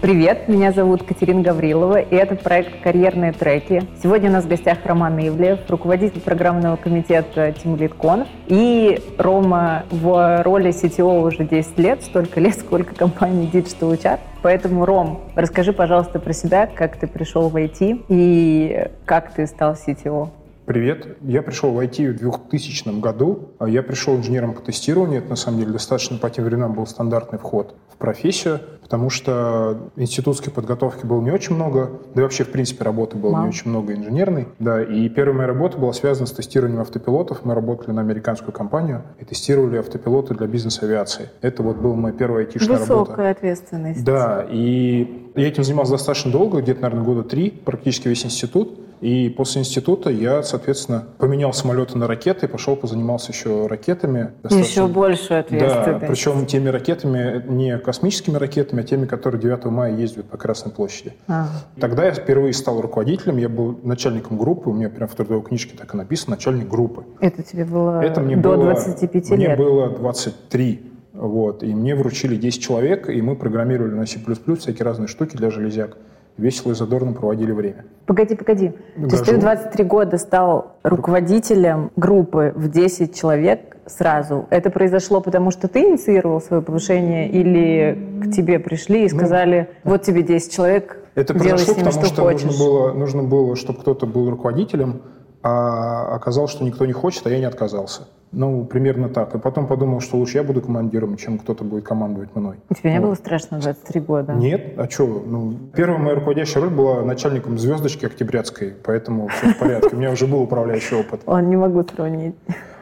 Привет, меня зовут Катерина Гаврилова, и это проект «Карьерные треки». Сегодня у нас в гостях Роман Ивлев, руководитель программного комитета TeamLead и Рома в роли CTO уже 10 лет, столько лет, сколько компании Digital HR. Поэтому, Ром, расскажи, пожалуйста, про себя, как ты пришел в IT и как ты стал CTO. Привет. Я пришел в IT в 2000 году. Я пришел инженером по тестированию. Это, на самом деле, достаточно по тем временам был стандартный вход профессию, потому что институтской подготовки было не очень много, да и вообще, в принципе, работы было Вау. не очень много инженерной. Да, и первая моя работа была связана с тестированием автопилотов. Мы работали на американскую компанию и тестировали автопилоты для бизнес-авиации. Это вот была моя первая айтишная Высокая работа. Высокая ответственность. Да, и я этим занимался достаточно долго, где-то, наверное, года три, практически весь институт. И после института я, соответственно, поменял самолеты на ракеты, пошел позанимался еще ракетами. Достаточно... Еще больше ответственность. Да, причем теми ракетами, не космическими ракетами, а теми, которые 9 мая ездят по Красной площади. А. Тогда я впервые стал руководителем, я был начальником группы, у меня прямо в трудовой книжке так и написано, начальник группы. Это тебе было Это мне до было, 25 лет? Мне было 23. Вот, и мне вручили 10 человек, и мы программировали на C++ всякие разные штуки для железяк весело и задорно проводили время. Погоди, погоди. Гажу. То есть ты в 23 года стал руководителем группы в 10 человек сразу. Это произошло потому, что ты инициировал свое повышение или к тебе пришли и ну, сказали, ну, вот тебе 10 человек, Это произошло, потому что, что нужно было, нужно было, чтобы кто-то был руководителем, а оказалось, что никто не хочет, а я не отказался. Ну, примерно так. И потом подумал, что лучше я буду командиром, чем кто-то будет командовать мной. И тебе вот. не было страшно 23 года? Нет, а что? Ну, первая моя руководящая роль была начальником звездочки Октябрятской, поэтому все в порядке. У меня уже был управляющий опыт. Он не могу сравнить.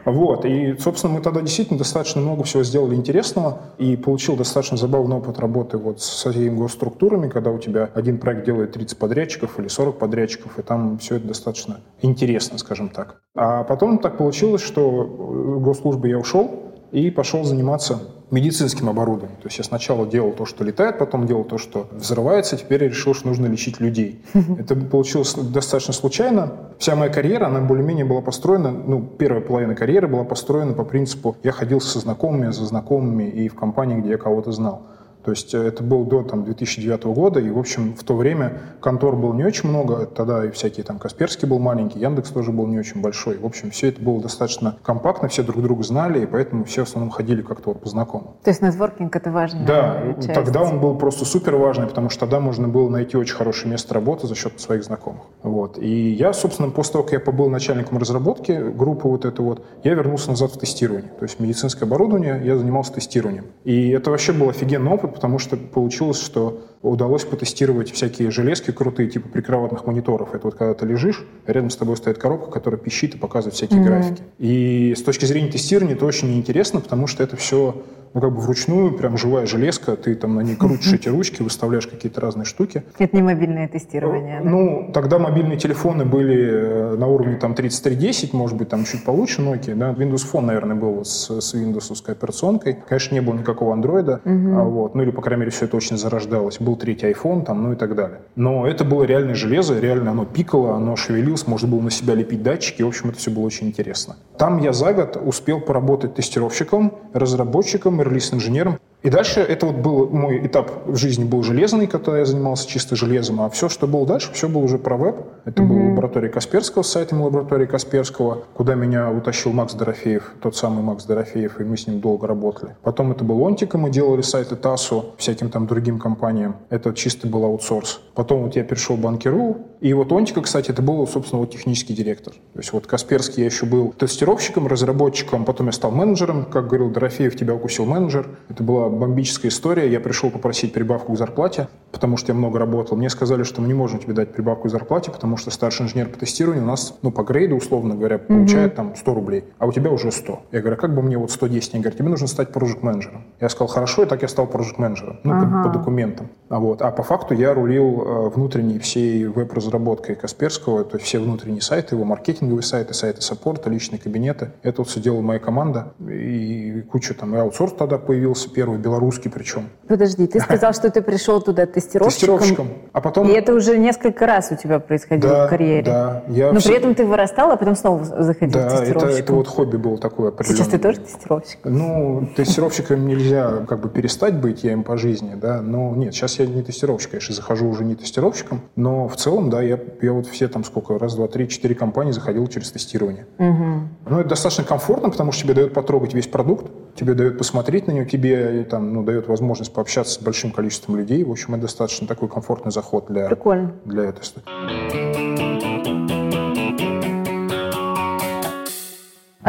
Вот, и, собственно, мы тогда действительно достаточно много всего сделали интересного и получил достаточно забавный опыт работы вот с этими госструктурами, когда у тебя один проект делает 30 подрядчиков или 40 подрядчиков, и там все это достаточно интересно, скажем так. А потом так получилось, что в госслужбы я ушел и пошел заниматься медицинским оборудованием. То есть я сначала делал то, что летает, потом делал то, что взрывается, теперь я решил, что нужно лечить людей. Это получилось достаточно случайно. Вся моя карьера, она более-менее была построена, ну, первая половина карьеры была построена по принципу, я ходил со знакомыми, за знакомыми и в компании, где я кого-то знал. То есть э, это было до там, 2009 года, и, в общем, в то время контор было не очень много, тогда и всякие там Касперский был маленький, Яндекс тоже был не очень большой. В общем, все это было достаточно компактно, все друг друга знали, и поэтому все в основном ходили как-то по знакомым. То есть нетворкинг — это важно? Да, часть. тогда он был просто супер важный, потому что тогда можно было найти очень хорошее место работы за счет своих знакомых. Вот. И я, собственно, после того, как я побыл начальником разработки группы вот этой вот, я вернулся назад в тестирование. То есть медицинское оборудование, я занимался тестированием. И это вообще был офигенный опыт, потому что получилось, что удалось потестировать всякие железки крутые, типа прикроватных мониторов. Это вот когда ты лежишь, рядом с тобой стоит коробка, которая пищит и показывает всякие mm-hmm. графики. И с точки зрения тестирования это очень интересно, потому что это все ну, как бы вручную, прям живая железка, ты там на ней крутишь эти ручки, выставляешь какие-то разные штуки. Это не мобильное тестирование, да? Ну, тогда мобильные телефоны были э, на уровне там 3310, может быть, там чуть получше Nokia, да, Windows Phone, наверное, был с, с Windows операционкой. Конечно, не было никакого андроида, угу. а, вот, ну или, по крайней мере, все это очень зарождалось. Был третий iPhone, там, ну и так далее. Но это было реальное железо, реально оно пикало, оно шевелилось, можно было на себя лепить датчики, в общем, это все было очень интересно. Там я за год успел поработать тестировщиком, разработчиком, релиз-инженером. И дальше это вот был мой этап в жизни был железный, когда я занимался чисто железом, а все, что было дальше, все было уже про веб. Это mm-hmm. была лаборатория Касперского с сайтом лаборатории Касперского, куда меня утащил Макс Дорофеев, тот самый Макс Дорофеев, и мы с ним долго работали. Потом это был Онтика, мы делали сайты ТАСУ, всяким там другим компаниям. Это чисто был аутсорс. Потом вот я перешел в Банкиру, и вот Онтика, кстати, это был, собственно, вот технический директор. То есть вот Касперский я еще был тестировщиком, разработчиком, потом я стал менеджером, как говорил Дорофеев, тебя укусил менеджер. Это была бомбическая история. Я пришел попросить прибавку к зарплате, потому что я много работал. Мне сказали, что мы не можем тебе дать прибавку к зарплате, потому что старший инженер по тестированию у нас, ну, по грейду, условно говоря, получает mm-hmm. там 100 рублей, а у тебя уже 100. Я говорю, а как бы мне вот 110? Они говорят, тебе нужно стать проект менеджером Я сказал, хорошо, и так я стал проект менеджером ну, ага. по, по документам. А, вот. а по факту я рулил э, внутренней всей веб-разработкой Касперского, то есть все внутренние сайты, его маркетинговые сайты, сайты саппорта, личные кабинеты. Это вот все делала моя команда, и куча там, и аутсорс тогда появился первый белорусский причем. Подожди, ты сказал, что ты пришел туда тестировщиком. Тестировщиком. А потом... И это уже несколько раз у тебя происходило да, в карьере. Да, я Но все... при этом ты вырастал, а потом снова заходил Да, это, тестировщиком. это вот хобби было такое определенное. Сейчас ты тоже тестировщик? Ну, тестировщиком нельзя как бы перестать быть, я им по жизни, да, но нет, сейчас я не тестировщик, конечно, захожу уже не тестировщиком, но в целом, да, я, я вот все там сколько, раз, два, три, четыре компании заходил через тестирование. Угу. Ну, это достаточно комфортно, потому что тебе дают потрогать весь продукт, тебе дают посмотреть на него, тебе там, ну, дает возможность пообщаться с большим количеством людей. В общем, это достаточно такой комфортный заход для, Прикольно. для этой истории.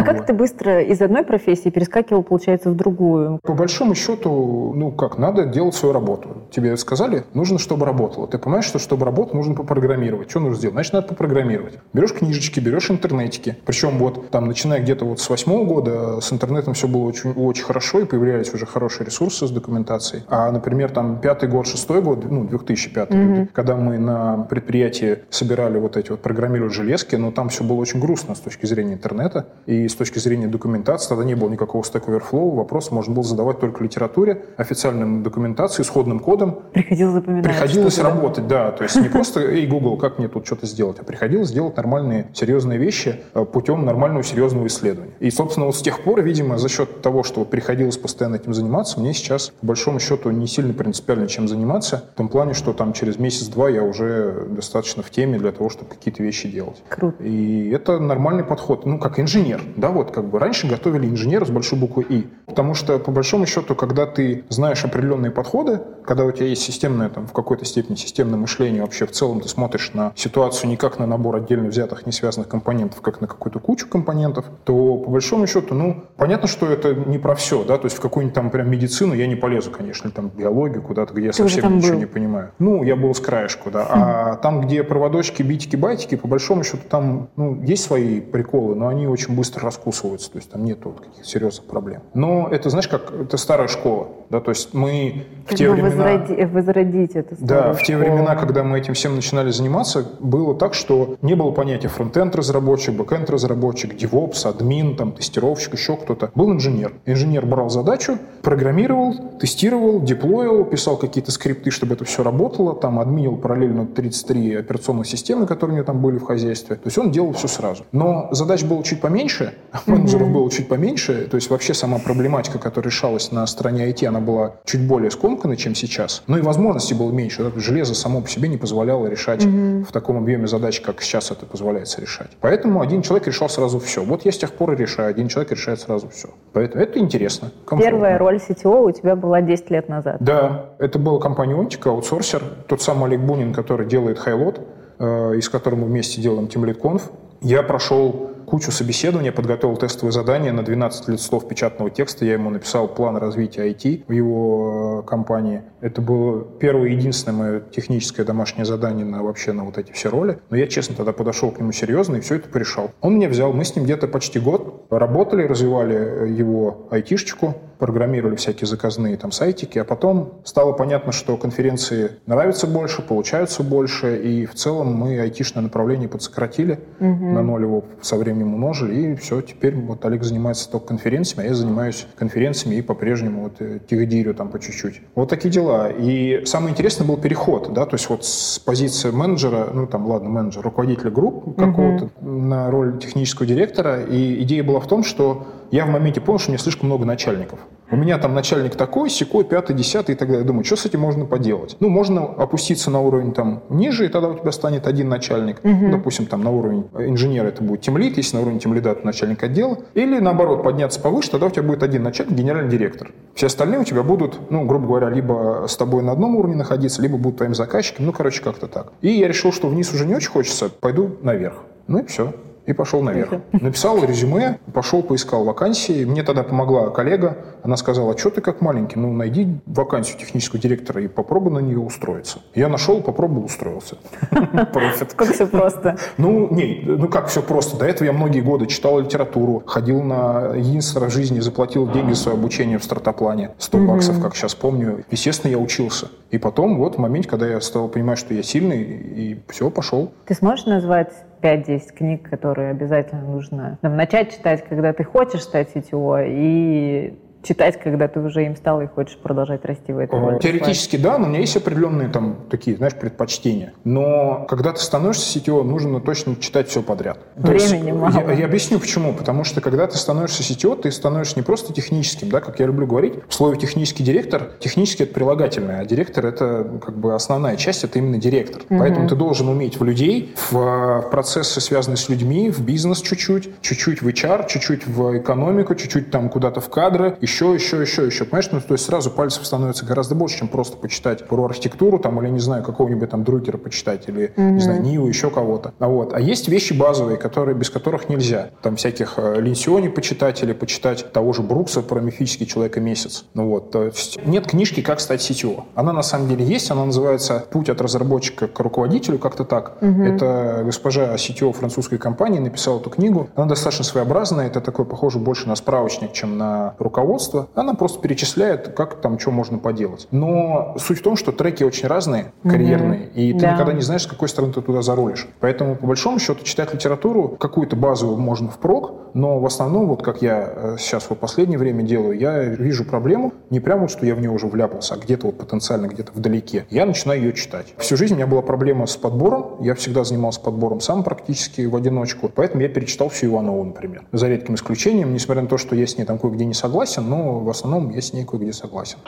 А как ты быстро из одной профессии перескакивал, получается, в другую? По большому счету, ну как, надо делать свою работу. Тебе сказали, нужно, чтобы работало. Ты понимаешь, что чтобы работало, нужно попрограммировать. Что нужно сделать? Значит, надо попрограммировать. Берешь книжечки, берешь интернетики. Причем вот там, начиная где-то вот с восьмого года, с интернетом все было очень, очень хорошо, и появлялись уже хорошие ресурсы с документацией. А, например, там пятый год, шестой год, ну, 2005, mm-hmm. когда мы на предприятии собирали вот эти вот, программировали железки, но там все было очень грустно с точки зрения интернета. И с точки зрения документации тогда не было никакого Stack Overflow, вопрос можно было задавать только литературе, официальной документации, исходным кодом. Приходилось запоминать. Приходилось работать, да. То есть не просто, эй, Google, как мне тут что-то сделать, а приходилось делать нормальные, серьезные вещи э, путем нормального, серьезного исследования. И, собственно, вот с тех пор, видимо, за счет того, что приходилось постоянно этим заниматься, мне сейчас, по большому счету, не сильно принципиально чем заниматься, в том плане, что там через месяц-два я уже достаточно в теме для того, чтобы какие-то вещи делать. Круто. И это нормальный подход, ну, как инженер, да, вот как бы раньше готовили инженера с большой буквы «И». Потому что, по большому счету, когда ты знаешь определенные подходы, когда у тебя есть системное, там, в какой-то степени системное мышление, вообще в целом ты смотришь на ситуацию не как на набор отдельно взятых, не связанных компонентов, как на какую-то кучу компонентов, то, по большому счету, ну, понятно, что это не про все, да, то есть в какую-нибудь там прям медицину я не полезу, конечно, или там биологию куда-то, где я Ты совсем ничего был. не понимаю. Ну, я был с краешку, да. А там, где проводочки, битики, байтики, по большому счету, там, ну, есть свои приколы, но они очень быстро раскусываются, то есть там нет вот каких-то серьезных проблем. Но это, знаешь, как, это старая школа, да, то есть мы в те времена... возроди- возродить это. Да, в те времена, когда мы этим всем начинали заниматься, было так, что не было понятия frontend разработчик, backend разработчик, DevOps, админ, там, тестировщик, еще кто-то. Был инженер. Инженер брал задачу, программировал, тестировал, деплоил, писал какие-то скрипты, чтобы это все работало, там админил параллельно 33 операционных системы, которые у него там были в хозяйстве. То есть он делал все сразу. Но задач было чуть поменьше, менеджеров было чуть поменьше, то есть вообще сама проблематика, которая решалась на стороне IT, она была чуть более скомканной, чем сейчас. Ну и возможностей было меньше. Железо само по себе не позволяло решать в таком объеме задач, как сейчас это позволяется решать. Поэтому один человек решал сразу все. Вот я с тех пор и решаю. Один человек решает сразу все. Поэтому это интересно. комфортно. Первая роль CTO у тебя была 10 лет назад. Да, это была компания Онтика, аутсорсер. Тот самый Олег Бунин, который делает Хайлот, э, и с которым мы вместе делаем TeamLead.conf. Я прошел кучу собеседований, подготовил тестовые задания на 12 листов печатного текста. Я ему написал план развития IT в его э, компании. Это было первое единственное мое техническое домашнее задание на вообще на вот эти все роли. Но я, честно, тогда подошел к нему серьезно и все это порешал. Он меня взял, мы с ним где-то почти год работали, развивали э, его айтишечку, программировали всякие заказные там сайтики, а потом стало понятно, что конференции нравятся больше, получаются больше, и в целом мы айтишное направление подсократили, на ноль его со временем умножили, и все, теперь вот Олег занимается только конференциями, а я занимаюсь конференциями и по-прежнему вот э, тихдирю там по чуть-чуть. Вот такие дела. И самое интересное был переход, да, то есть вот с позиции менеджера, ну там, ладно, менеджер, руководителя групп какого-то на роль технического директора, и идея была в том, что я в моменте понял, что у меня слишком много начальников. У меня там начальник такой, секой, пятый, десятый и так далее. Думаю, что с этим можно поделать? Ну, можно опуститься на уровень там ниже, и тогда у тебя станет один начальник. Ну, допустим, там на уровень инженера это будет тимлит, если на уровень тимлида это начальник отдела. Или наоборот, подняться повыше, тогда у тебя будет один начальник, генеральный директор. Все остальные у тебя будут, ну, грубо говоря, либо с тобой на одном уровне находиться, либо будут твоим заказчиком. Ну, короче, как-то так. И я решил, что вниз уже не очень хочется, пойду наверх. Ну и все и пошел наверх. Написал резюме, пошел, поискал вакансии. Мне тогда помогла коллега. Она сказала, что ты как маленький, ну найди вакансию технического директора и попробуй на нее устроиться. Я нашел, попробовал, устроился. Профит. Как все просто. Ну, не, ну как все просто. До этого я многие годы читал литературу, ходил на единственное в жизни, заплатил деньги за свое обучение в стартаплане. 100 баксов, как сейчас помню. Естественно, я учился. И потом, вот в моменте, когда я стал понимать, что я сильный, и все, пошел. Ты сможешь назвать 5-10 книг, которые обязательно нужно там, начать читать, когда ты хочешь стать CTO, и читать, когда ты уже им стал и хочешь продолжать расти в этой роли? Теоретически да, но у меня есть определенные там такие, знаешь, предпочтения. Но когда ты становишься CTO, нужно точно читать все подряд. Времени мало. Я, я объясню почему. Потому что когда ты становишься CTO, ты становишься не просто техническим, да, как я люблю говорить, в слове технический директор, технически это прилагательное, а директор это как бы основная часть, это именно директор. Угу. Поэтому ты должен уметь в людей, в, в процессы, связанные с людьми, в бизнес чуть-чуть, чуть-чуть в HR, чуть-чуть в экономику, чуть-чуть там куда-то в кадры, еще, еще, еще, еще. Понимаешь, ну, то есть сразу пальцев становится гораздо больше, чем просто почитать про архитектуру там, или, не знаю, какого-нибудь там Друкера почитать, или, mm-hmm. не знаю, Ниву, еще кого-то. А, вот. а есть вещи базовые, которые, без которых нельзя. Там всяких э, Линсиони почитать или почитать того же Брукса про мифический человека месяц. Ну вот, то есть нет книжки «Как стать CTO». Она на самом деле есть, она называется «Путь от разработчика к руководителю», как-то так. Mm-hmm. Это госпожа CTO французской компании написала эту книгу. Она достаточно своеобразная, это такой, похоже больше на справочник, чем на руководство. Она просто перечисляет, как там что можно поделать. Но суть в том, что треки очень разные, карьерные, mm-hmm. и ты да. никогда не знаешь, с какой стороны ты туда заролишь. Поэтому, по большому счету, читать литературу, какую-то базовую можно впрок, но в основном, вот как я э, сейчас вот последнее время делаю, я вижу проблему не прямо вот, что я в нее уже вляпался, а где-то вот потенциально где-то вдалеке. Я начинаю ее читать. Всю жизнь у меня была проблема с подбором. Я всегда занимался подбором сам практически в одиночку. Поэтому я перечитал всю Иванову, например. За редким исключением, несмотря на то, что я с ней там кое-где не согласен, но в основном я с ней кое-где согласен.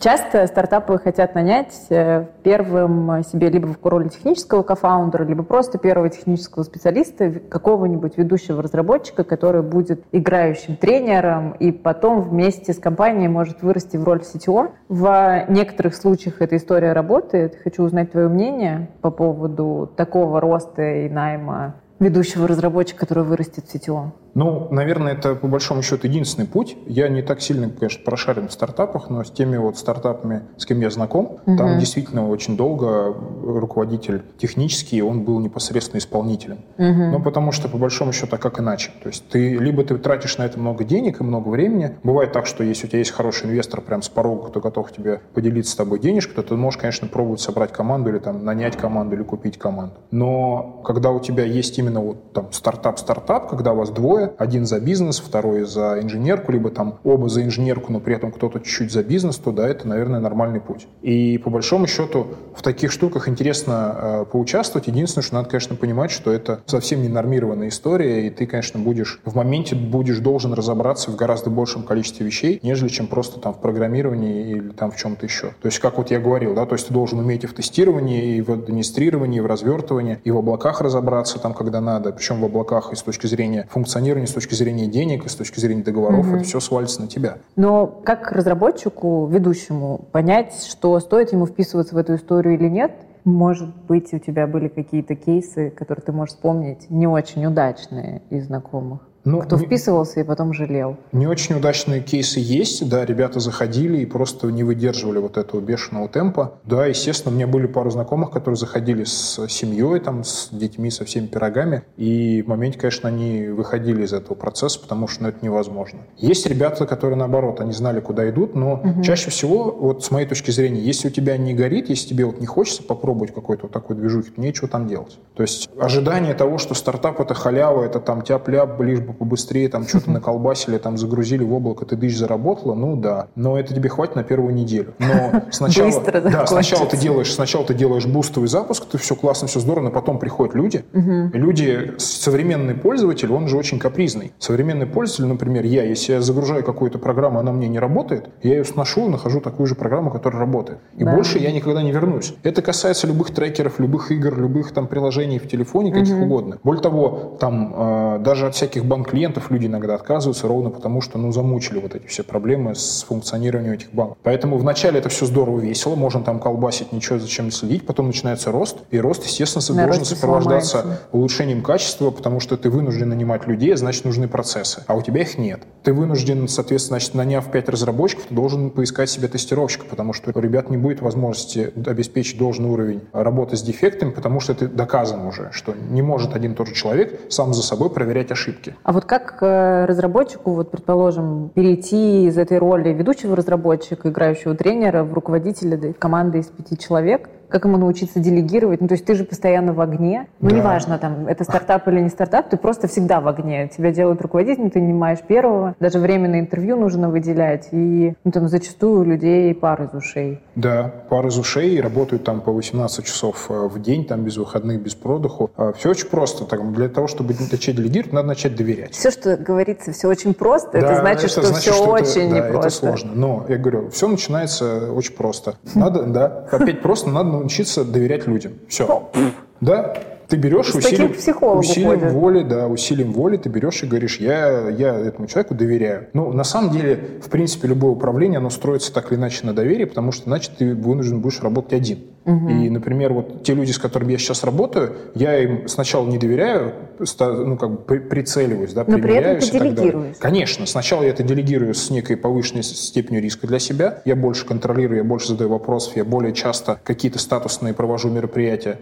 Часто стартапы хотят нанять э, первым себе либо в роли технического кофаундера, либо просто первого технического специалиста, какого-нибудь ведущего разработчика, который будет играющим тренером и потом вместе с компанией может вырасти в роль CTO. В некоторых случаях эта история работает. Хочу узнать твое мнение по поводу такого роста и найма ведущего разработчика, который вырастет в CTO. Ну, наверное, это по большому счету единственный путь. Я не так сильно, конечно, прошарен в стартапах, но с теми вот стартапами, с кем я знаком, угу. там действительно очень долго руководитель технический, он был непосредственно исполнителем. Угу. Ну, потому что по большому счету, а как иначе? То есть ты либо ты тратишь на это много денег и много времени. Бывает так, что если у тебя есть хороший инвестор прям с порога, кто готов тебе поделиться с тобой денежкой, то ты можешь, конечно, пробовать собрать команду или там нанять команду или купить команду. Но когда у тебя есть именно вот там стартап-стартап, когда вас двое, двое. Один за бизнес, второй за инженерку, либо там оба за инженерку, но при этом кто-то чуть-чуть за бизнес, то да, это, наверное, нормальный путь. И по большому счету в таких штуках интересно э, поучаствовать. Единственное, что надо, конечно, понимать, что это совсем не нормированная история, и ты, конечно, будешь в моменте будешь должен разобраться в гораздо большем количестве вещей, нежели чем просто там в программировании или там в чем-то еще. То есть, как вот я говорил, да, то есть ты должен уметь и в тестировании, и в администрировании, и в развертывании, и в облаках разобраться там, когда надо, причем в облаках и с точки зрения функционирования позиционирование с точки зрения денег и с точки зрения договоров, угу. это все свалится на тебя. Но как разработчику, ведущему, понять, что стоит ему вписываться в эту историю или нет? Может быть, у тебя были какие-то кейсы, которые ты можешь вспомнить, не очень удачные из знакомых? Ну, Кто не, вписывался и потом жалел. Не очень удачные кейсы есть, да, ребята заходили и просто не выдерживали вот этого бешеного темпа. Да, естественно, у меня были пару знакомых, которые заходили с семьей, там, с детьми, со всеми пирогами, и в моменте, конечно, они выходили из этого процесса, потому что ну, это невозможно. Есть ребята, которые, наоборот, они знали, куда идут, но угу. чаще всего, вот с моей точки зрения, если у тебя не горит, если тебе вот не хочется попробовать какой-то вот такой движухи, то нечего там делать. То есть ожидание того, что стартап — это халява, это там тяп-ляп, лишь побыстрее там что-то наколбасили, там загрузили в облако, ты дышь заработала, ну да. Но это тебе хватит на первую неделю. Но сначала, да, сначала ты делаешь, сначала ты делаешь бустовый запуск, ты все классно, все здорово, но потом приходят люди. Угу. Люди, современный пользователь, он же очень капризный. Современный пользователь, например, я, если я загружаю какую-то программу, она мне не работает, я ее сношу, нахожу такую же программу, которая работает. И да. больше я никогда не вернусь. Это касается любых трекеров, любых игр, любых там приложений в телефоне, каких угу. угодно. Более того, там э, даже от всяких банк клиентов люди иногда отказываются ровно потому, что ну, замучили вот эти все проблемы с функционированием этих банков. Поэтому вначале это все здорово, весело, можно там колбасить, ничего зачем следить, потом начинается рост, и рост, естественно, На должен сопровождаться сломается. улучшением качества, потому что ты вынужден нанимать людей, значит, нужны процессы, а у тебя их нет. Ты вынужден, соответственно, значит, наняв 5 разработчиков, ты должен поискать себе тестировщика, потому что у ребят не будет возможности обеспечить должный уровень работы с дефектами, потому что это доказано уже, что не может один и тот же человек сам за собой проверять ошибки. А вот как э, разработчику, вот, предположим, перейти из этой роли ведущего разработчика, играющего тренера, в руководителя команды из пяти человек – Как ему научиться делегировать? Ну, то есть ты же постоянно в огне. Ну, Да. неважно, там, это стартап или не стартап, ты просто всегда в огне. Тебя делают руководителем, ты не маешь первого. Даже время на интервью нужно выделять. И ну, там зачастую у людей пар из ушей. Да, пар из ушей, работают там по 18 часов э, в день, там без выходных, без продыху. Все очень просто. Так, для того, чтобы начать делегировать, надо начать доверять. Все, что говорится, все очень просто, это Да, значит, что значит, все что это- очень да, непросто. это сложно. Но я говорю, все начинается очень просто. Надо, да, опять просто надо научиться доверять людям. Все. Да, ты берешь усилием, усилием воли, да, усилием воли ты берешь и говоришь, я, я этому человеку доверяю. Ну, на самом деле, в принципе, любое управление, оно строится так или иначе на доверии, потому что иначе ты вынужден будешь работать один. И, например, вот те люди, с которыми я сейчас работаю, я им сначала не доверяю, ну, как бы при- прицеливаюсь, да, Но при этом ты и так далее. делегируешь. Конечно, сначала я это делегирую с некой повышенной степенью риска для себя. Я больше контролирую, я больше задаю вопросов, я более часто какие-то статусные провожу мероприятия.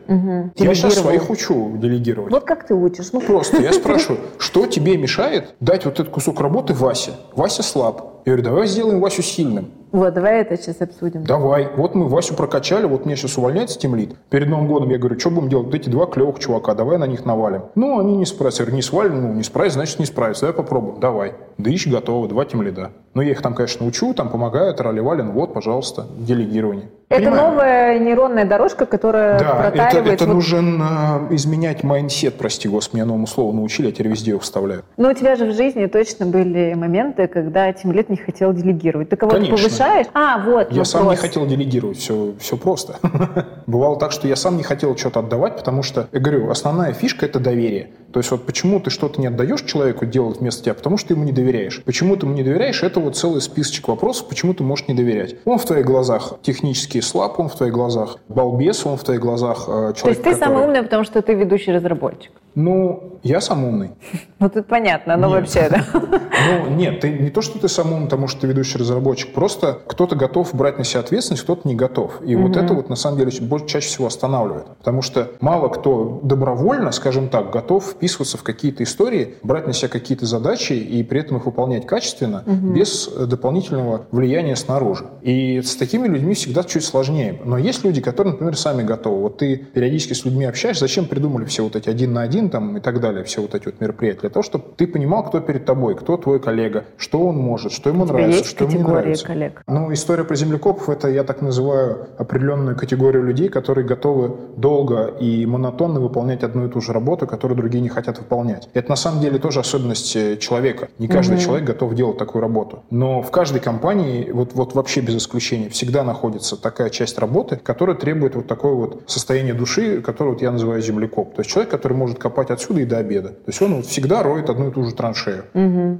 Я сейчас своих учу делегировать. Вот как ты учишь? Ну, Просто я спрашиваю, что тебе мешает дать вот этот кусок работы Васе? Вася слаб. Я говорю, давай сделаем Васю сильным. вот, давай это сейчас обсудим. Давай. Вот мы Васю прокачали, вот мне сейчас увольняется тимлит. Перед Новым годом я говорю, что будем делать? Вот эти два клевых чувака, давай на них навалим. Ну, они не справятся. Я говорю, не свалим, ну, не справятся, значит, не справятся. Давай попробуем. Давай. Да ищ готово, два тимлида. Ну, я их там, конечно, учу, там помогаю, тролливали. Ну, вот, пожалуйста, делегирование. Это Понимаю. новая нейронная дорожка, которая Да, это, протаривает. это вот- нужен э, изменять mindset, прости господи, меня новому слову научили, я теперь везде его вставляю. Но у тебя же в жизни точно были моменты, когда team lead не хотел делегировать. Ты кого-то Конечно. повышаешь? А, вот Я сам не вопрос. хотел делегировать, все, все просто. Бывало так, что я сам не хотел что-то отдавать, потому что, я говорю, основная фишка – это доверие. То есть вот почему ты что-то не отдаешь человеку делать вместо тебя? Потому что ты ему не доверяешь. Почему ты ему не доверяешь? Это вот целый списочек вопросов, почему ты можешь не доверять. Он в твоих глазах технически слаб, он в твоих глазах балбес, он в твоих глазах э, человек, То есть ты который- самый умный, потому что ты ведущий разработчик. Ну, я сам умный. Ну, тут понятно, но Нет. вообще, да. Ну, нет, ты не то, что ты сам умный, потому что ты ведущий разработчик, просто кто-то готов брать на себя ответственность, кто-то не готов. И вот это вот на самом деле больше, чаще всего останавливает. Потому что мало кто добровольно, скажем так, готов вписываться в какие-то истории, брать на себя какие-то задачи и при этом их выполнять качественно, без э, дополнительного влияния снаружи. И с такими людьми всегда чуть сложнее. Но есть люди, которые, например, сами готовы. Вот ты периодически с людьми общаешься, зачем придумали все вот эти один на один там и так далее, все вот эти вот мероприятия? Для того, чтобы ты понимал, кто перед тобой, кто твой коллега, что он может, что ему нравится, что ему не нравится. коллег? Ну, история про землекопов – это, я так называю, определенную категорию людей, которые готовы долго и монотонно выполнять одну и ту же работу, которую другие не хотят выполнять. Это на самом деле тоже особенность э, человека. Не каждый человек готов делать такую работу. Но в каждой компании, вот, вот вообще без исключения, всегда находится такая часть работы, которая требует вот такое вот состояние души, которое вот я называю землекоп. То есть человек, который может копать отсюда и до обеда. То есть он вот всегда роет одну и ту же траншею.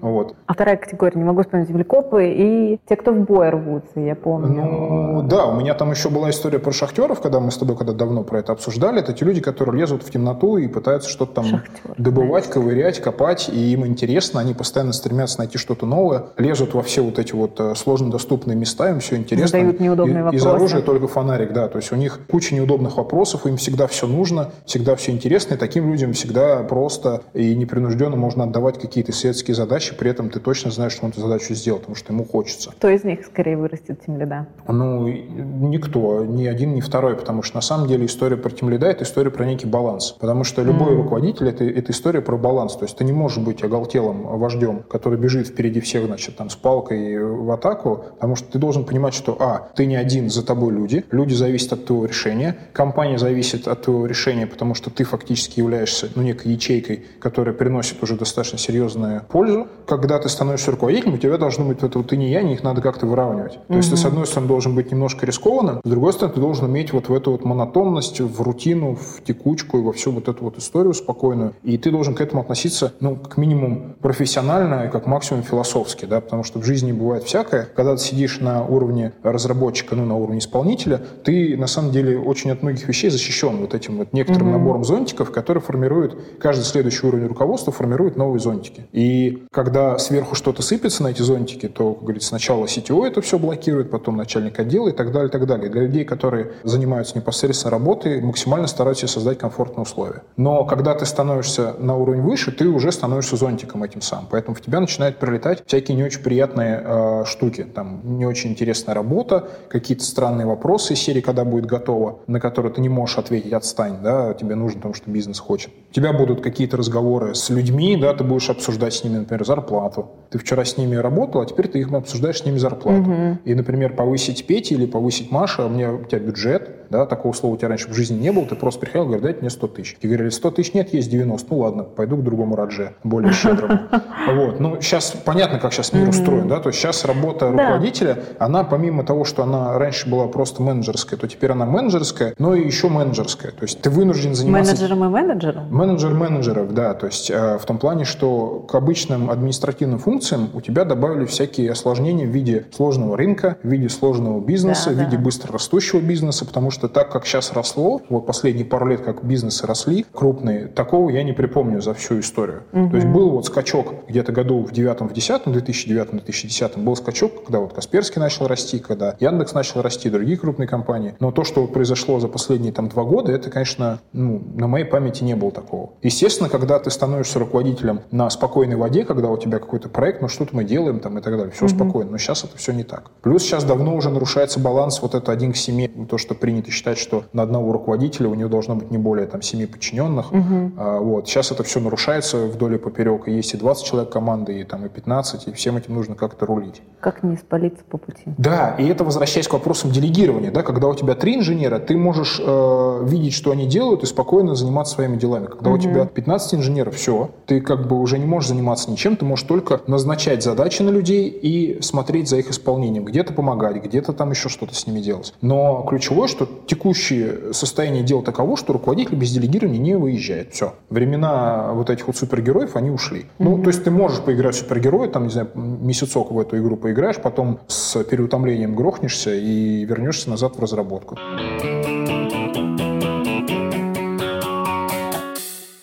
Вот. А вторая категория, не могу вспомнить, землекопы и те, кто в бой рвутся, я помню. Ну, да, у меня там еще была история про шахтеров, когда мы с тобой когда давно про это обсуждали. Это те люди, которые лезут в темноту и пытаются что-то там Шахтеры, добывать, ковырять, копать, и им интересно, они постоянно стремятся найти что-то новое, лезут во все вот эти вот э, сложно доступные места, им все интересно. Задают неудобные И- Из вопросы. оружия только фонарик, да, то есть у них куча неудобных вопросов, им всегда все нужно, всегда все интересно, и таким людям всегда просто и непринужденно можно отдавать какие-то светские задачи, при этом ты точно знаешь, что он эту задачу сделал, потому что ему хочется. Кто из них скорее вырастет тимлида? Ну, и никто, ни один, ни второй, потому что на самом деле история про тимлида – это история про некий баланс. Потому что любой руководитель это, – это история про баланс. То есть ты не можешь быть оголтелым вождем, который бежит впереди всех, значит, там, с палкой в атаку, потому что ты должен понимать, что, а, ты не один, за тобой люди, люди зависят от твоего решения, компания зависит от твоего решения, потому что ты фактически являешься, ну, некой ячейкой, которая приносит уже достаточно серьезную пользу. Когда ты становишься руководителем, у тебя должно быть это вот ты не я, не их надо как-то выравнивать. То есть ты, с одной стороны, должен быть немножко рискованным, с другой стороны, ты должен уметь вот в эту вот монотонность, в рутину, в текучку и во всю вот эту вот историю спокойную. И ты должен к этому относиться, ну, как минимум профессионально и как максимум философски, да, потому что в жизни бывает всякое. Когда ты сидишь на уровне разработчика, ну, на уровне исполнителя, ты, на самом деле, очень от многих вещей защищен вот этим вот некоторым набором зонтиков, который формирует формирует, каждый следующий уровень руководства формирует новые зонтики. И когда сверху что-то сыпется на эти зонтики, то, как говорится, сначала CTO это все блокирует, потом начальник отдела и так далее, и так далее. Для людей, которые занимаются непосредственно работой, максимально стараются создать комфортные условия. Но когда ты становишься на уровень выше, ты уже становишься зонтиком этим сам. Поэтому в тебя начинают прилетать всякие не очень приятные э, штуки. Там не очень интересная работа, какие-то странные вопросы из серии, когда будет готово, на которые ты не можешь ответить, отстань, да, тебе нужно, потому что бизнес хочет. У тебя будут какие-то разговоры с людьми, да, ты будешь обсуждать с ними, например, зарплату. Ты вчера с ними работал, а теперь ты их обсуждаешь с ними зарплату. Угу. И, например, повысить Пети или повысить Маша, у меня у тебя бюджет, да, такого слова у тебя раньше в жизни не было, ты просто приходил и говорил, дайте мне 100 тысяч. Тебе говорили, 100 тысяч нет, есть 90, ну ладно, пойду к другому Радже, более щедрому. Вот, ну сейчас понятно, как сейчас мир устроен, да, то есть сейчас работа руководителя, она помимо того, что она раньше была просто менеджерская, то теперь она менеджерская, но и еще менеджерская, то есть ты вынужден заниматься... Менеджером и менеджером? Менеджер менеджеров, да, то есть э, в том плане, что к обычным административным функциям у тебя добавили всякие осложнения в виде сложного рынка, в виде сложного бизнеса, да, в виде да. быстро растущего бизнеса, потому что так как сейчас росло, вот последние пару лет, как бизнесы росли крупные, такого я не припомню за всю историю. Угу. То есть был вот скачок где-то году в 9 в 10 2009-2010 был скачок, когда вот Касперский начал расти, когда Яндекс начал расти, другие крупные компании. Но то, что произошло за последние там два года, это, конечно, ну, на моей памяти не было такого. Естественно, когда ты становишься руководителем на спокойной воде, когда у тебя какой-то проект, ну что-то мы делаем там и так далее, все угу. спокойно. Но сейчас это все не так. Плюс сейчас давно уже нарушается баланс вот это один к семи, то, что принято считать, что на одного руководителя у него должно быть не более там, 7 подчиненных. Угу. А, вот. Сейчас это все нарушается вдоль и поперек. И есть и 20 человек команды, и, там, и 15, и всем этим нужно как-то рулить. Как не спалиться по пути. Да, и это возвращаясь к вопросам делегирования. Да, когда у тебя три инженера, ты можешь э, видеть, что они делают, и спокойно заниматься своими делами. Когда угу. у тебя 15 инженеров, все, ты как бы уже не можешь заниматься ничем, ты можешь только назначать задачи на людей и смотреть за их исполнением. Где-то помогать, где-то там еще что-то с ними делать. Но ключевое, что текущее состояние дел таково, что руководитель без делегирования не выезжает. Все. Времена вот этих вот супергероев, они ушли. Mm-hmm. Ну, то есть ты можешь поиграть в супергероя, там, не знаю, месяцок в эту игру поиграешь, потом с переутомлением грохнешься и вернешься назад в разработку.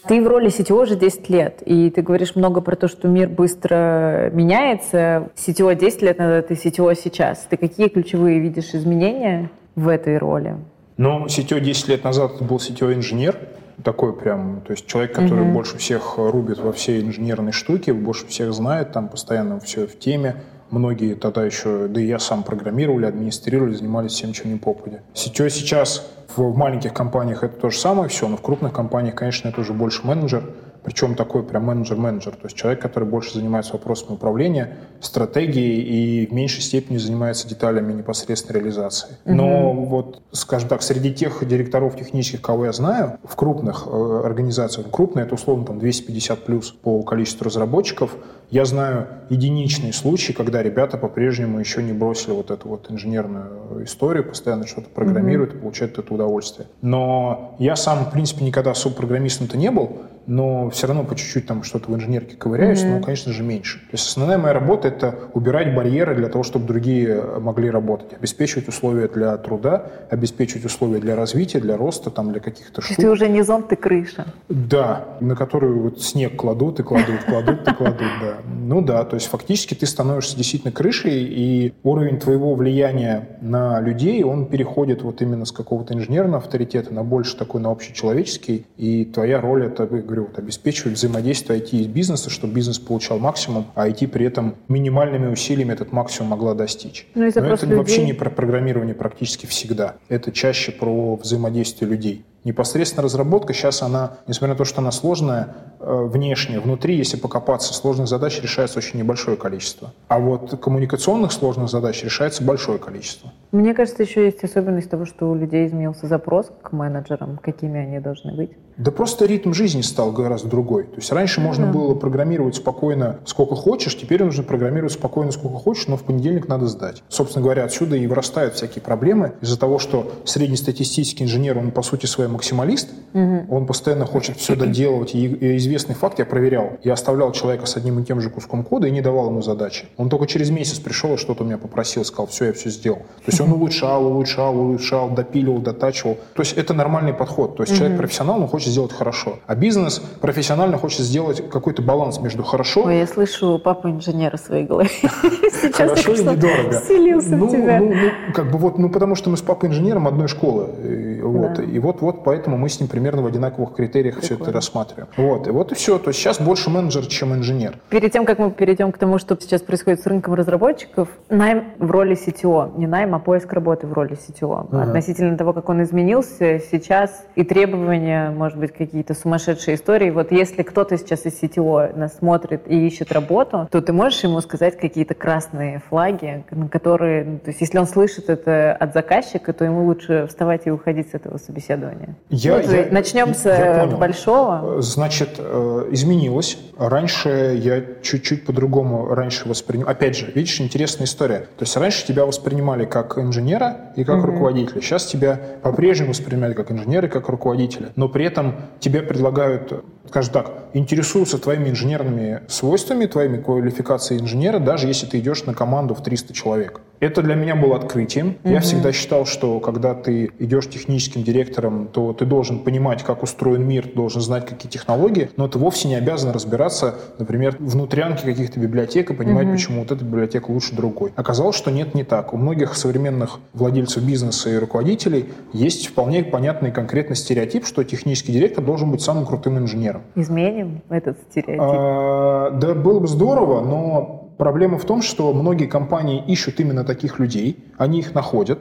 Ты в роли CTO уже 10 лет, и ты говоришь много про то, что мир быстро меняется. CTO 10 лет назад, ты CTO сейчас. Ты какие ключевые видишь изменения в этой роли? Но CTO 10 лет назад это был CTO-инженер, такой прям, то есть человек, который mm больше всех рубит во все инженерные штуки, больше всех знает, там постоянно все в теме. Многие тогда еще, да и я сам программировали, администрировали, занимались всем, чем не попадя. CTO сейчас в маленьких компаниях это то же самое все, но в крупных компаниях, конечно, это уже больше менеджер, причем такой прям менеджер-менеджер, то есть человек, который больше занимается вопросами управления, стратегией и в меньшей степени занимается деталями непосредственной реализации. Но угу. вот, скажем так, среди тех директоров технических, кого я знаю, в крупных э, организациях, крупные это условно там 250 плюс по количеству разработчиков, я знаю единичные случаи, когда ребята по-прежнему еще не бросили вот эту вот инженерную историю, постоянно что-то программируют mm-hmm. и получают это удовольствие. Но я сам, в принципе, никогда особо программистом-то не был, но все равно по чуть-чуть там что-то в инженерке ковыряюсь, mm-hmm. но, конечно же, меньше. То есть основная моя работа — это убирать барьеры для того, чтобы другие могли работать, обеспечивать условия для труда, обеспечивать условия для развития, для роста, там, для каких-то штук. Ты уже не зонт, ты крыша. Да, на которую вот снег кладут и кладут, кладут и кладут, да. Ну да, то есть фактически ты становишься действительно крышей, и уровень твоего влияния на людей, он переходит вот именно с какого-то инженерного авторитета на больше такой, на общечеловеческий, и твоя роль это, говорю, вот, обеспечивать взаимодействие IT и бизнеса, чтобы бизнес получал максимум, а IT при этом минимальными усилиями этот максимум могла достичь. Ну, Но это людей... вообще не про программирование практически всегда. Это чаще про взаимодействие людей непосредственно разработка сейчас она, несмотря на то, что она сложная, э, внешне, внутри, если покопаться, сложных задач решается очень небольшое количество. А вот коммуникационных сложных задач решается большое количество. Мне кажется, еще есть особенность того, что у людей изменился запрос к менеджерам, какими они должны быть. Да просто ритм жизни стал гораздо другой. То есть раньше можно было программировать спокойно сколько хочешь, теперь нужно программировать спокойно сколько хочешь, но в понедельник надо сдать. Собственно говоря, отсюда и вырастают всякие проблемы из-за того, что среднестатистический инженер, он по сути своей максималист, угу. он постоянно хочет все доделывать. И известный факт я проверял. Я оставлял человека с одним и тем же куском кода и не давал ему задачи. Он только через месяц пришел и что-то у меня попросил, сказал, все, я все сделал. То есть он улучшал, улучшал, улучшал, допиливал, дотачивал. То есть это нормальный подход. То есть человек профессионал, он хочет сделать хорошо. А бизнес профессионально хочет сделать какой-то баланс между хорошо... Ой, я слышу папу инженера в своей голове. Хорошо и недорого. Ну, в тебя. Ну, ну, как бы вот, ну, потому что мы с папой инженером одной школы. И, вот, Да. и вот, вот поэтому мы с ним примерно в одинаковых критериях все это рассматриваем. Вот, и вот и все. То есть сейчас больше менеджер, чем инженер. Перед тем, как мы перейдем к тому, что сейчас происходит с рынком разработчиков, найм в роли CTO, не найм, а поиск работы в роли CTO. Ага. Относительно того, как он изменился, сейчас и требования, может быть, какие-то сумасшедшие истории. Вот если кто-то сейчас из CTO нас смотрит и ищет работу, то ты можешь ему сказать какие-то красные флаги, на которые, ну, то есть если он слышит это от заказчика, то ему лучше вставать и уходить с этого собеседования. Я- Ну, я- есть начнем с я э, понял. большого. Значит, э, изменилось. Раньше я чуть-чуть по-другому раньше воспринимал. Опять же, видишь, интересная история. То есть раньше тебя воспринимали как инженера и как руководителя. Сейчас тебя по-прежнему воспринимают как инженера и как руководителя. Но при этом тебе предлагают, скажем так, интересуются твоими инженерными свойствами, твоими квалификацией инженера, даже если ты идешь на команду в 300 человек. Это для меня было открытием. Я всегда считал, что когда ты идешь техническим директором, то ты должен понимать, как устроен мир, ты должен знать, какие технологии, но ты вовсе не обязан разбираться, например, внутрянке каких-то библиотек и понимать, почему вот эта библиотека лучше другой. Оказалось, что нет, не так. У многих современных владельцев бизнеса и руководителей есть вполне понятный конкретный стереотип, что технический директор должен быть самым крутым инженером. Изменим этот стереотип. А, Да, было бы здорово, но проблема в том, что многие компании ищут именно таких людей, они их находят,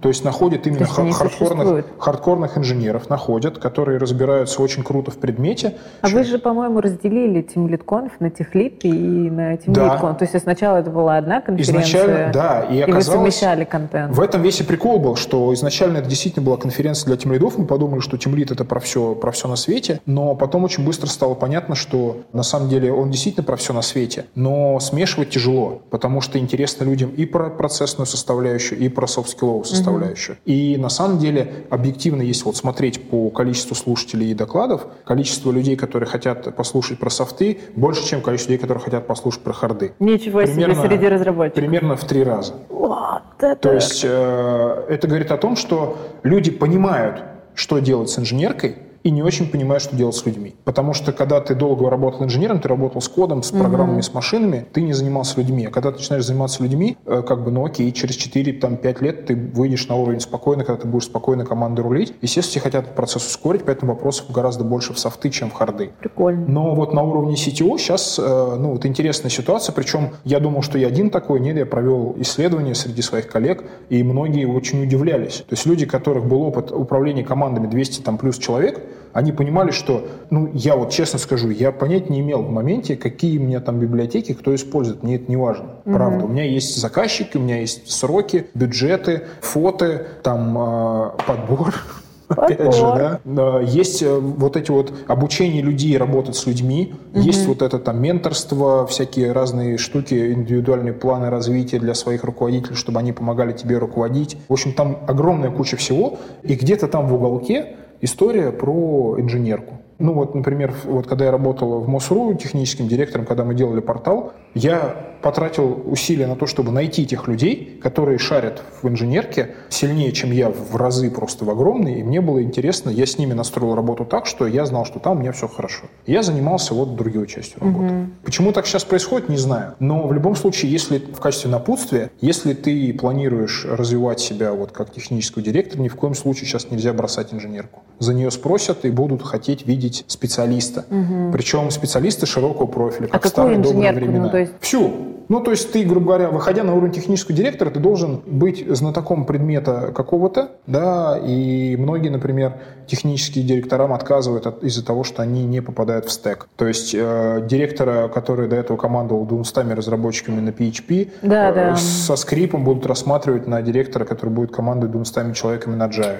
то есть находят именно есть они ха- хардкорных, хардкорных инженеров, находят, которые разбираются очень круто в предмете. А вы же, по-моему, разделили Team Lead Conf на техлит и на Team Да. То есть сначала это была одна конференция, Изначально, да, и и вы оказалось- совмещали контент. В этом весь и прикол был, что изначально это действительно была конференция для тимлидов, мы подумали, что тимлид это про все, про все на свете, но потом очень быстро стало понятно, что на самом деле он действительно про все на свете, но смешивать тяжело, потому что интересно людям и про процессную составляющую, и про софт-скилловую составляющую. И на самом деле объективно, если вот смотреть по количеству слушателей и докладов, количество людей, которые хотят послушать про софты, больше, чем количество людей, которые хотят послушать про харды. Ничего себе среди разработчиков. Примерно в три раза. Вот это... То есть э, это говорит о том, что люди понимают, что делать с инженеркой, и не очень понимают, что делать с людьми. Потому что когда ты долго работал инженером, ты работал с кодом, с программами, с машинами, ты не занимался людьми. А когда ты начинаешь заниматься людьми, э, как бы, ну окей, через 4-5 лет ты выйдешь на уровень спокойно, когда ты будешь спокойно командой рулить. Естественно, все хотят процесс ускорить, поэтому вопросов гораздо больше в софты, чем в харды. Прикольно. Но вот на уровне CTO сейчас, э, ну, вот интересная ситуация, причем я думал, что я один такой, нет, я провел исследование среди своих коллег, и многие очень удивлялись. То есть люди, у которых был опыт управления командами 200 там, плюс человек, они понимали, что, ну, я вот честно скажу, я понять не имел в моменте, какие у меня там библиотеки, кто использует, мне это не важно. Правда, у меня есть заказчики, у меня есть сроки, бюджеты, фото, там э, подбор. Опять же, да, да, есть э, вот эти вот обучение людей работать с людьми, есть вот это там менторство, всякие разные штуки, индивидуальные планы развития для своих руководителей, чтобы они помогали тебе руководить. В общем, там огромная куча всего, и где-то там в уголке история про инженерку. Ну вот, например, вот когда я работал в МОСРУ техническим директором, когда мы делали портал, я потратил усилия на то, чтобы найти тех людей, которые шарят в инженерке сильнее, чем я в разы просто в огромной, и мне было интересно, я с ними настроил работу так, что я знал, что там у меня все хорошо. Я занимался вот другой частью работы. Почему так сейчас происходит, не знаю. Но в любом случае, если в качестве напутствия, если ты планируешь развивать себя вот как технического директора, ни в коем случае сейчас нельзя бросать инженерку. За нее спросят и будут хотеть видеть специалиста. Причем специалисты широкого профиля, как А в старые добрые инженерку? Ну, времена. то есть- Всю. Ну, то есть ты, грубо говоря, выходя на уровень технического директора, ты должен быть знатоком предмета какого-то, да, и многие, например, технические директорам отказывают от- из-за того, что они не попадают в стек. То есть э, директора, который до этого командовал 200 разработчиками на PHP, Да, э, да. со скрипом будут рассматривать на директора, который будет командовать 200 человеками на Java.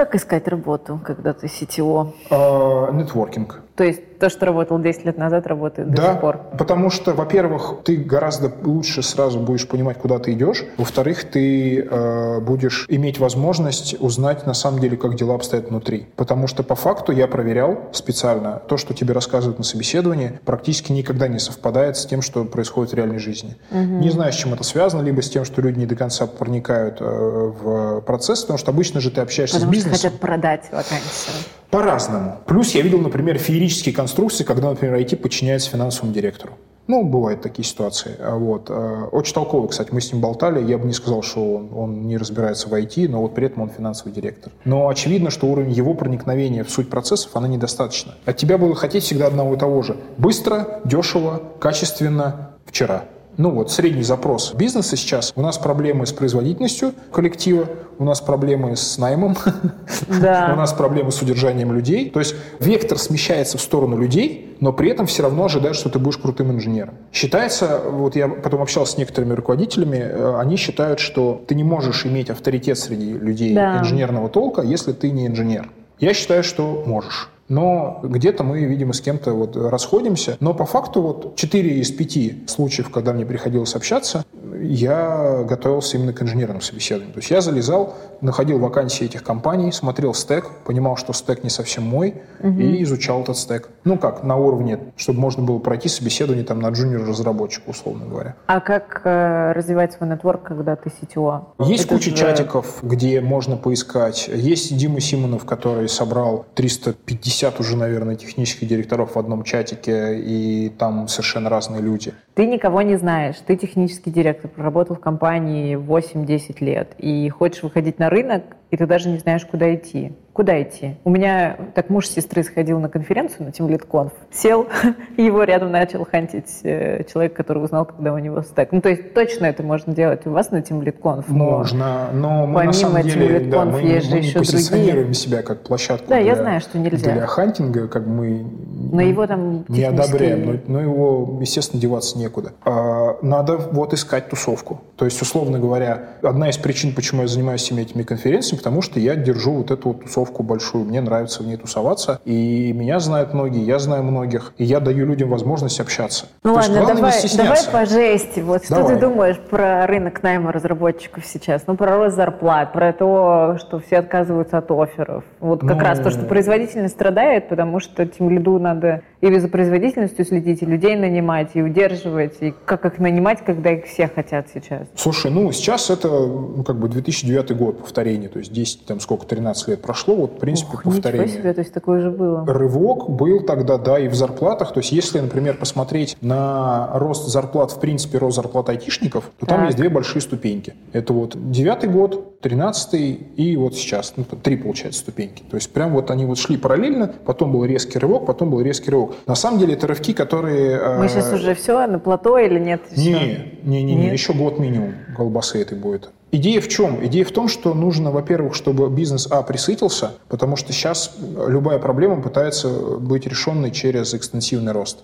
Как искать работу, когда ты CTO? Э, Нетворкинг. То есть то, что работал 10 лет назад, работает да, до сих пор. потому что, во-первых, ты гораздо лучше сразу будешь понимать, куда ты идешь. Во-вторых, ты э, будешь иметь возможность узнать на самом деле, как дела обстоят внутри. Потому что по факту я проверял специально то, что тебе рассказывают на собеседовании, практически никогда не совпадает с тем, что происходит в реальной жизни. Угу. Не знаю, с чем это связано, либо с тем, что люди не до конца проникают э, в процесс, потому что обычно же ты общаешься потому с бизнесом. Потому что хотят продать вакансию. По-разному. Плюс я видел, например, феерические конструкции, когда, например, IT подчиняется финансовому директору. Ну, бывают такие ситуации. А вот. Э, очень толковый, кстати, мы с ним болтали. Я бы не сказал, что он, он не разбирается в IT, но вот при этом он финансовый директор. Но очевидно, что уровень его проникновения в суть процессов, она недостаточна. От тебя было хотеть всегда одного и того же. Быстро, дешево, качественно, вчера. Ну вот, средний запрос бизнеса сейчас. У нас проблемы с производительностью коллектива, у нас проблемы с наймом, да. у нас проблемы с удержанием людей. То есть вектор смещается в сторону людей, но при этом все равно ожидают, что ты будешь крутым инженером. Считается, вот я потом общался с некоторыми руководителями, э, они считают, что ты не можешь иметь авторитет среди людей да. инженерного толка, если ты не инженер. Я считаю, что можешь но где-то мы, видимо, с кем-то вот расходимся. Но по факту вот 4 из 5 случаев, когда мне приходилось общаться, я готовился именно к инженерным собеседованиям. То есть я залезал, находил вакансии этих компаний, смотрел стек, понимал, что стек не совсем мой, угу. и изучал этот стек. Ну как, на уровне, чтобы можно было пройти собеседование там на джуниор-разработчика, условно говоря. А как э, развивать свой нетворк, когда ты CTO? Есть Это куча же... чатиков, где можно поискать. Есть Дима Симонов, который собрал 350 уже, наверное, технических директоров в одном чатике, и там совершенно разные люди. Ты никого не знаешь, ты технический директор, проработал в компании 8-10 лет, и хочешь выходить на рынок, и ты даже не знаешь, куда идти. Куда идти? У меня так муж сестры сходил на конференцию на TeamLead сел, и его рядом начал хантить э, человек, который узнал, когда у него стек. Ну, то есть точно это можно делать у вас на TeamLead Можно, но мы на самом деле, да, мы, есть мы, мы не позиционируем другие. себя как площадку да, для, я знаю, что нельзя. для хантинга, как мы но его там не одобряем, но, но его, естественно, деваться некуда. А, надо вот искать тусовку. То есть, условно говоря, одна из причин, почему я занимаюсь всеми этими конференциями, потому что я держу вот эту вот тусовку большую. Мне нравится в ней тусоваться. И меня знают многие, я знаю многих. И я даю людям возможность общаться. Ну То ладно, давай, давай по жести. Вот что давай. ты думаешь про рынок найма разработчиков сейчас? Ну, про рост зарплат, про то, что все отказываются от офферов. Вот как ну... раз то, что производительность страдает, потому что тем лиду надо и за производительностью следить, и людей нанимать, и удерживать, и как их нанимать, когда их все хотят сейчас. Слушай, ну сейчас это ну, как бы 2009 год повторение, то есть 10, там сколько, 13 лет прошло, вот, в принципе, Ох, повторение. Себе, то есть такое же было. Рывок был тогда, да, и в зарплатах. То есть если, например, посмотреть на рост зарплат, в принципе, рост зарплат айтишников, то так. там есть две большие ступеньки. Это вот девятый год, тринадцатый и вот сейчас. Ну, три, получается, ступеньки. То есть прям вот они вот шли параллельно, потом был резкий рывок, потом был резкий рывок. На самом деле это рывки, которые... Э, Мы сейчас уже все на плато или нет? Не, не, не, не, еще год минимум колбасы этой будет. Идея в чем? Идея в том, что нужно, во-первых, чтобы бизнес, а, присытился, потому что сейчас любая проблема пытается быть решенной через экстенсивный рост.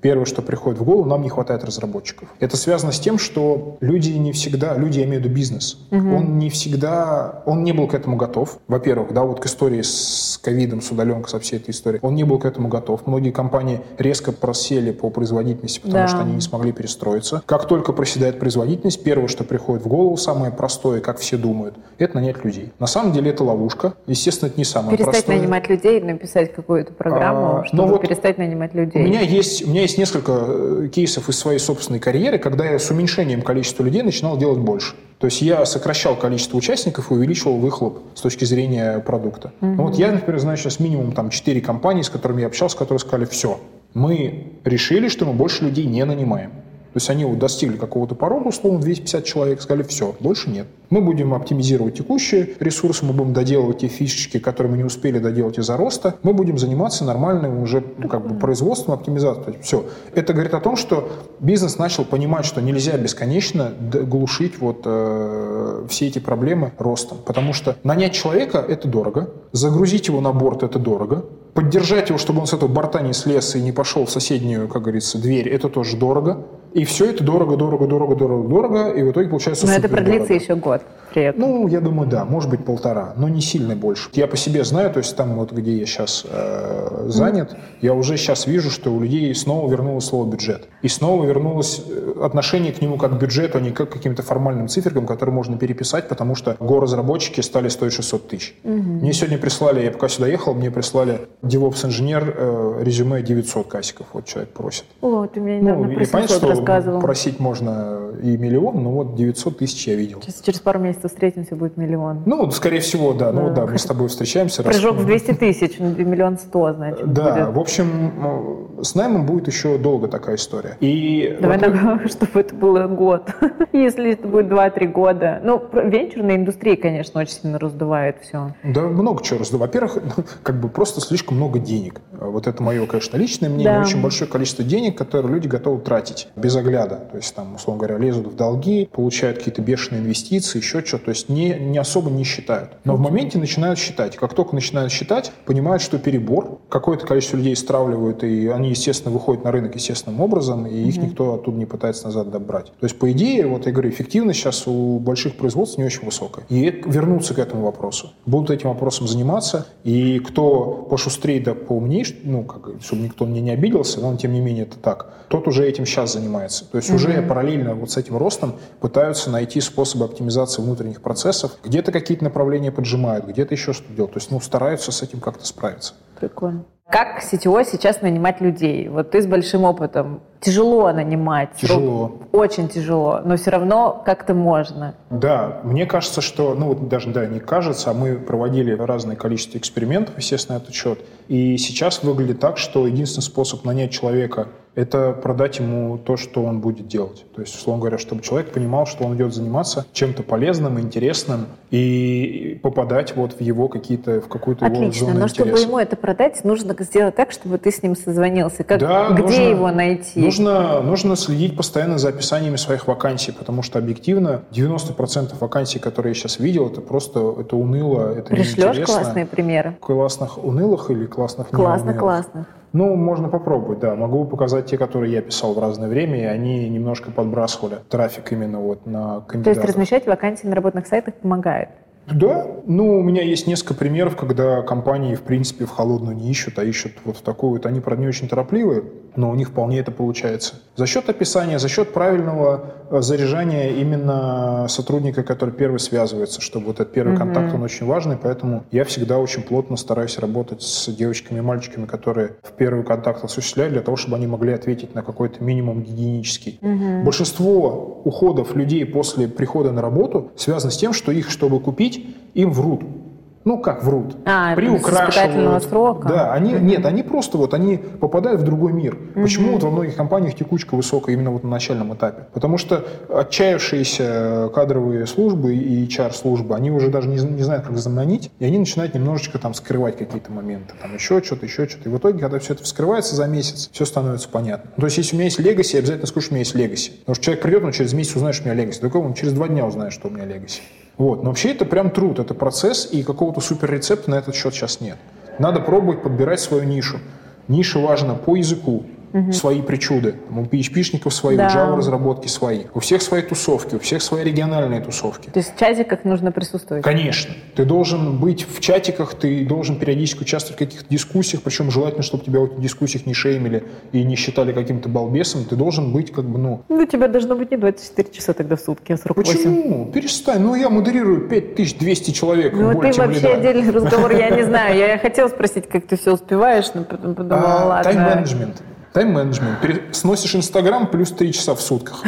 Первое, что приходит в голову, нам не хватает разработчиков. Это связано с тем, что люди не всегда, люди, я имею в виду бизнес, угу. он не всегда, он не был к этому готов. Во-первых, да, вот к истории с ковидом, с удаленкой, со всей этой историей, он не был к этому готов. Многие компании резко просели по производительности, потому да. что они не смогли перестроиться. Как только проседает производительность, первое, что приходит в голову, самое простое, как все думают, это нанять людей. На самом деле это ловушка. Естественно, это не самое перестать простое. Перестать нанимать людей, написать какую-то программу, а, чтобы вот перестать нанимать людей. У меня есть, у меня есть есть несколько э, кейсов из своей собственной карьеры, когда я с уменьшением количества людей начинал делать больше. То есть я сокращал количество участников и увеличивал выхлоп с точки зрения продукта. Mm-hmm. Ну, вот я, например, знаю сейчас минимум там 4 компании, с которыми я общался, которые сказали, все, мы решили, что мы больше людей не нанимаем. То есть они вот достигли какого-то порога, условно, 250 человек, сказали, все, больше нет. Мы будем оптимизировать текущие ресурсы, мы будем доделывать те фишечки, которые мы не успели доделать из-за роста, мы будем заниматься нормальным уже ну, как бы производством, оптимизацией. Все. Это говорит о том, что бизнес начал понимать, что нельзя бесконечно глушить вот э, все эти проблемы ростом. Потому что нанять человека – это дорого, загрузить его на борт – это дорого, поддержать его, чтобы он с этого борта не слез и не пошел в соседнюю, как говорится, дверь – это тоже дорого. И все это дорого, дорого, дорого, дорого, дорого, и в итоге получается Но это продлится еще год при этом. Ну, я думаю, да, может быть полтора, но не сильно больше. Я по себе знаю, то есть там вот где я сейчас э, занят, mm. я уже сейчас вижу, что у людей снова вернулось слово бюджет. И снова вернулось э, отношение к нему как к бюджету, а не как к каким-то формальным циферкам, которые можно переписать, потому что го-разработчики стали стоить 600 тысяч. Mm-hmm. Мне сегодня прислали, я пока сюда ехал, мне прислали DevOps-инженер э, резюме 900 касиков, вот человек просит. О, ты мне недавно ну, про 700 рассказывал. просить можно и миллион, но вот 900 тысяч я видел. Сейчас, через пару месяцев встретимся, будет миллион. Ну, скорее всего, да. Ну, да, мы с тобой встречаемся. Прыжок раз... в 200 тысяч, ну, миллион сто, значит. Да, будет. в общем, с наймом будет еще долго такая история. И Давай, вот... так, чтобы это было год. Если это будет 2-3 года. Ну, венчурная индустрия, конечно, очень сильно раздувает все. Да, много чего раздувает. Во-первых, как бы просто слишком много денег. Вот это мое, конечно, личное мнение. Да. Очень большое количество денег, которые люди готовы тратить без огляда. То есть там, условно говоря, лезут в долги, получают какие-то бешеные инвестиции, еще что-то. То есть не, не особо не считают. Но в моменте начинают считать. Как только начинают считать, понимают, что перебор, какое-то количество людей стравливают, и они, естественно, выходят на рынок естественным образом, и их никто оттуда не пытается назад добрать. То есть, по идее, вот я говорю, эффективность сейчас у больших производств не очень высокая. И вернуться к этому вопросу. Будут этим вопросом заниматься, и кто пошустрее да поумнее, ну, как, чтобы никто мне не обиделся, но тем не менее это так, тот уже этим сейчас занимается. То есть mm-hmm. уже параллельно вот с этим ростом пытаются найти способы оптимизации внутренних процессов. Где-то какие-то направления поджимают, где-то еще что-то делают. То есть, ну, стараются с этим как-то справиться. Прикольно. Как сетевой сейчас нанимать людей? Вот ты с большим опытом. Тяжело нанимать. Тяжело. Очень тяжело, но все равно как-то можно. Да, мне кажется, что, ну вот даже, да, не кажется, а мы проводили разное количество экспериментов, естественно, этот счет. И сейчас выглядит так, что единственный способ нанять человека это продать ему то, что он будет делать. То есть, условно говоря, чтобы человек понимал, что он идет заниматься чем-то полезным, интересным и попадать вот в его какие-то, в какую-то Отлично, его зону но интереса. чтобы ему это продать, нужно сделать так, чтобы ты с ним созвонился. Как, да, где нужно, его найти? Нужно, нужно следить постоянно за описаниями своих вакансий, потому что объективно 90% вакансий, которые я сейчас видел, это просто это уныло, это Пришлешь неинтересно. классные примеры? Классных унылых или классных Классно, классно. Ну, можно попробовать, да. Могу показать те, которые я писал в разное время, и они немножко подбрасывали трафик именно вот на кандидатов. То есть размещать вакансии на работных сайтах помогает? Да, ну, у меня есть несколько примеров, когда компании, в принципе, в холодную не ищут, а ищут вот в такую. Вот они, правда, не очень торопливые, но у них вполне это получается. За счет описания, за счет правильного э, заряжания именно сотрудника, который первый связывается, чтобы вот этот первый mm-hmm. контакт, он очень важный, поэтому я всегда очень плотно стараюсь работать с девочками и мальчиками, которые в первый контакт осуществляют, для того, чтобы они могли ответить на какой-то минимум гигиенический. Mm-hmm. Большинство уходов людей после прихода на работу связано с тем, что их, чтобы купить, им врут ну как врут, а, приукрашивают. срока. Да, они, mm-hmm. нет, они просто вот, они попадают в другой мир. Mm-hmm. Почему вот во многих компаниях текучка высокая именно вот на начальном этапе? Потому что отчаявшиеся кадровые службы и HR-службы, они уже даже не, не знают, как заманить, и они начинают немножечко там скрывать какие-то моменты, там еще что-то, еще что-то. И в итоге, когда все это вскрывается за месяц, все становится понятно. То есть, если у меня есть легаси, обязательно скажу, что у меня есть легаси. Потому что человек придет, он через месяц узнает, что у меня легаси. Только он через два дня узнает, что у меня легаси. Вот. Но вообще это прям труд, это процесс, и какого-то супер рецепта на этот счет сейчас нет. Надо пробовать подбирать свою нишу. Ниша важна по языку, угу. свои причуды. у PHP-шников свои, да. у Java-разработки свои. У всех свои тусовки, у всех свои региональные тусовки. То есть в чатиках нужно присутствовать? Конечно. Ты должен быть в чатиках, ты должен периодически участвовать в каких-то дискуссиях, причем желательно, чтобы тебя в этих дискуссиях не шеймили и не считали каким-то балбесом. Ты должен быть как бы, ну... Ну, тебя должно быть не 24 часа тогда в сутки, а 48. Почему? Перестань. Ну, я модерирую 5200 человек. Ну, ты вообще лида. отдельный разговор, я не знаю. Я хотела спросить, как ты все успеваешь, но потом подумала, ладно. Тайм-менеджмент. Тайм-менеджмент. Сносишь Инстаграм плюс 3 часа в сутках.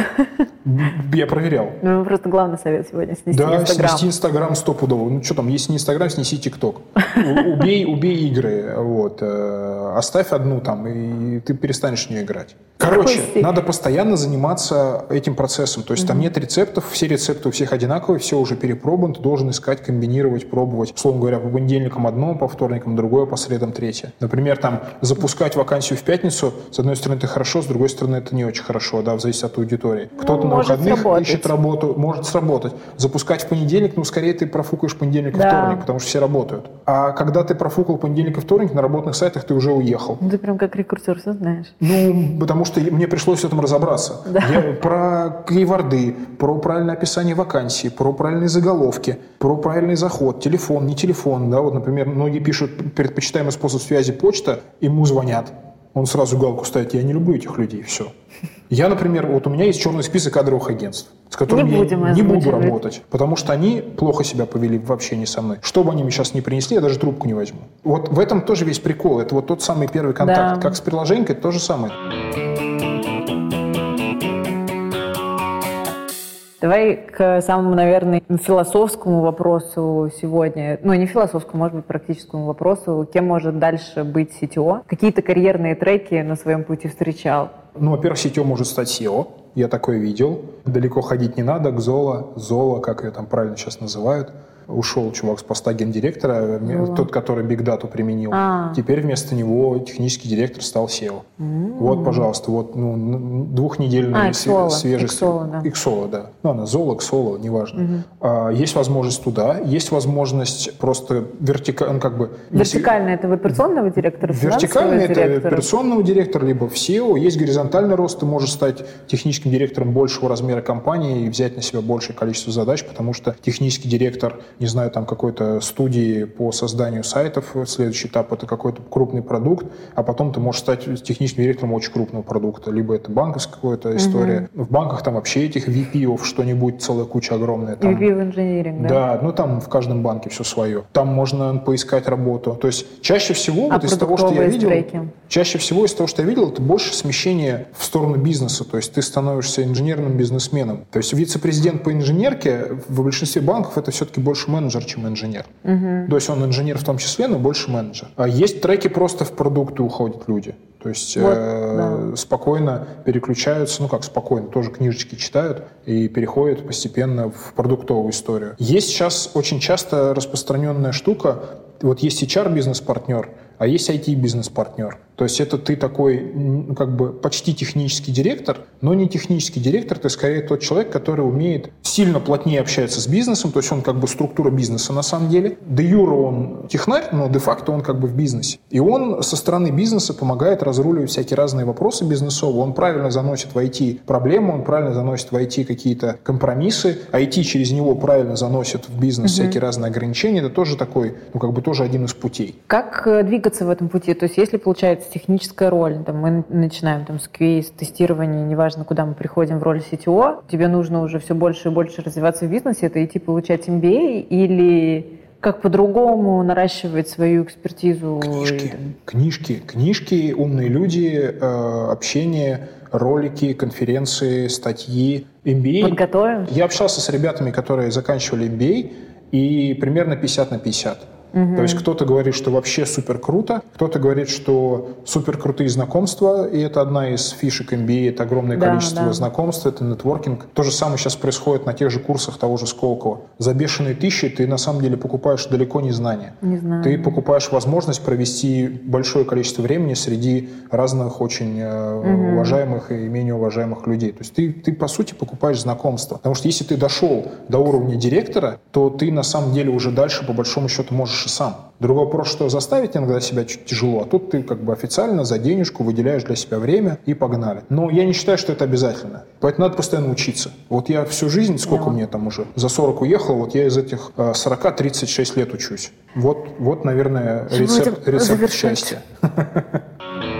Я проверял. Ну, просто главный совет сегодня снести да, Инстаграм. Да, снести Инстаграм стопудово. Ну, что там, если не Инстаграм, снеси ТикТок. Убей, убей игры. Вот. Э, оставь одну там, и ты перестанешь в нее играть. Короче, надо постоянно заниматься этим процессом. То есть там нет рецептов, все рецепты у всех одинаковые, все уже перепробовано, ты должен искать, комбинировать, пробовать. Условно говоря, по понедельникам одно, по вторникам другое, по средам третье. Например, там запускать вакансию в пятницу С одной стороны, это хорошо, с другой стороны, это не очень хорошо, да, в зависимости от аудитории. Ну, Кто-то на может выходных сработать. ищет работу, может сработать. Запускать в понедельник, ну, скорее ты профукаешь понедельник и Да. вторник, потому что все работают. А когда ты профукал понедельник и вторник, на работных сайтах ты уже уехал. Ну, ты прям как рекрутер, все знаешь. Ну, потому что мне пришлось в этом разобраться. Я про кейворды, про правильное описание вакансии, про правильные заголовки, про правильный заход, телефон, не телефон. Да, вот, например, многие пишут предпочитаемый способ связи почта, ему звонят. Он сразу галку ставит, я не люблю этих людей, все. Я, например, вот у меня есть черный список кадровых агентств, с которыми Не я не буду работать, потому что они плохо себя повели в общении со мной. Что бы они мне сейчас не принесли, я даже трубку не возьму. Вот в этом тоже весь прикол. Это вот тот самый первый контакт. Да. Как с приложенькой, то же самое. Давай к самому, наверное, философскому вопросу сегодня. Ну, не философскому, может быть, практическому вопросу. Кем может дальше быть CTO? Какие-то карьерные треки на своем пути встречал? Ну, во-первых, сетью может стать SEO. Я такое видел. Далеко ходить не надо. Кзола, Зола, как ее там правильно сейчас называют. Ушел чувак с поста гендиректора, Зола. тот, который Big Data применил. А. Теперь вместо него технический директор стал SEO. Вот, пожалуйста, вот ну, двухнедельная А, Xolo. свежесть. Xolo, да. Xolo, да. Ну, она Зола, Xolo, неважно. А, есть возможность туда, есть возможность просто вертикально, как бы... если- Вертикально это в операционного директора, Вертикально это директора? операционного директора, либо в SEO. Есть горизонтальный рост, ты можешь стать техническим директором большего размера компании и взять на себя большее количество задач, потому что технический директор, не знаю, там какой-то студии по созданию сайтов, следующий этап это какой-то крупный продукт, а потом ты можешь стать техническим директором очень крупного продукта, либо это банковская какая-то история. В банках там вообще этих VP что-нибудь целая куча огромная. Там, VP в инжиниринг, да? да, ну там в каждом банке все свое. Там можно поискать работу. То есть чаще всего А вот из того, что я видел, треки? чаще всего из того, что я видел, это больше смещение в сторону бизнеса. То есть ты становишься инженерным бизнесменом. То есть вице-президент по инженерке в большинстве банков это все-таки больше менеджер, чем инженер. То есть он инженер в том числе, но больше менеджер. А есть треки просто в продукты уходят люди. То есть Вот, э, спокойно переключаются, ну как спокойно, тоже книжечки читают и переходят постепенно в продуктовую историю. Есть сейчас очень часто распространенная штука, вот есть HR-бизнес-партнер, а есть IT-бизнес-партнер. То есть это ты такой, ну, как бы почти технический директор, но не технический директор, ты скорее тот человек, который умеет сильно плотнее общаться с бизнесом, то есть он как бы структура бизнеса на самом деле. Де юра он технарь, но де-факто он как бы в бизнесе. И он со стороны бизнеса помогает разруливать всякие разные вопросы бизнесовые, он правильно заносит в IT проблемы, он правильно заносит в IT какие-то компромиссы, IT через него правильно заносит в бизнес всякие разные ограничения, это тоже такой, ну как бы тоже один из путей. Как э, двигаться в этом пути? То есть если получается техническая роль, там, мы начинаем там, с QA, с тестирования, неважно, куда мы приходим в роль CTO, тебе нужно уже все больше и больше развиваться в бизнесе, это идти получать MBA или как по-другому наращивать свою экспертизу? Книжки, и, там, книжки, книжки, умные люди, э, общение, ролики, конференции, статьи, MBA. Подготовим? Я общался с ребятами, которые заканчивали MBA, и примерно 50 на 50. То есть кто-то говорит, что вообще супер круто, кто-то говорит, что супер крутые знакомства, и это одна из фишек MBA, это огромное Да, количество да. знакомств, это нетворкинг. То же самое сейчас происходит на тех же курсах того же Сколково. За бешеные тысячи ты на самом деле покупаешь далеко не знания. Не знаю. Ты покупаешь возможность провести большое количество времени среди разных очень э, уважаемых и менее уважаемых людей. То есть ты, ты, по сути, покупаешь знакомство. Потому что если ты дошел до уровня директора, то ты на самом деле уже дальше, по большому счету, можешь и сам. Другой вопрос, что заставить иногда себя чуть тяжело, а тут ты как бы официально за денежку выделяешь для себя время и погнали. Но я не считаю, что это обязательно. Поэтому надо постоянно учиться. Вот я всю жизнь, сколько Поняла. мне там уже, за 40 уехал, вот я из этих э, 40 36 лет учусь. Вот, вот наверное, Чем рецепт, рецепт счастья.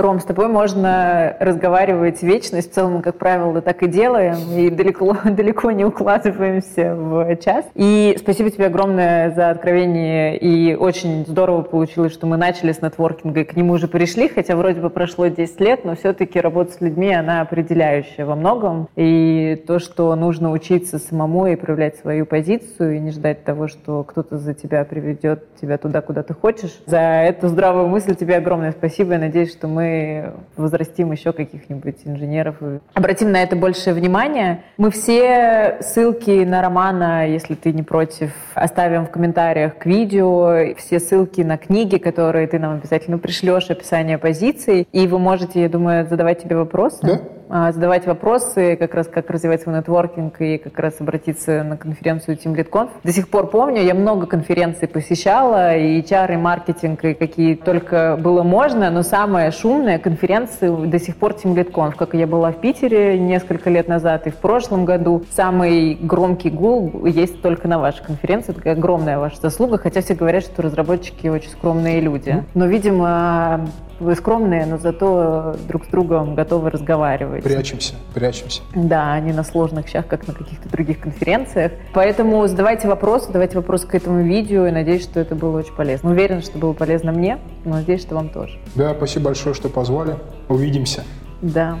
Ром, с тобой можно разговаривать вечность. В целом, как правило, так и делаем. И далеко, далеко не укладываемся в час. И спасибо тебе огромное за откровение. И очень здорово получилось, что мы начали с нетворкинга и к нему уже пришли. Хотя вроде бы прошло 10 лет, но все-таки работа с людьми, она определяющая во многом. И то, что нужно учиться самому и проявлять свою позицию, и не ждать того, что кто-то за тебя приведет тебя туда, куда ты хочешь. За эту здравую мысль тебе огромное спасибо. Я надеюсь, что мы возрастим еще каких-нибудь инженеров и обратим на это большее внимание. Мы все ссылки на романа, если ты не против, оставим в комментариях к видео, все ссылки на книги, которые ты нам обязательно пришлешь, описание позиций, и вы можете, я думаю, задавать тебе вопросы. Да? А, задавать вопросы, как раз как развивать свой нетворкинг и как раз обратиться на конференцию Team Lead Conf. До сих пор помню, я много конференций посещала, и HR, и маркетинг, и какие только было можно, но самая шумная конференция до сих пор Team Lead Conf, как я была в Питере несколько лет назад и в прошлом году. Самый громкий гул есть только на вашей конференции, такая огромная ваша заслуга, хотя все говорят, что разработчики очень скромные люди. Но, видимо, вы скромные, но зато друг с другом готовы разговаривать. Прячемся, прячемся. Да, не на сложных щах, как на каких-то других конференциях. Поэтому задавайте вопросы, задавайте вопросы к этому видео, и надеюсь, что это было очень полезно. Уверен, что было полезно мне, но надеюсь, что вам тоже. Да, спасибо большое, что позвали. Увидимся. Да.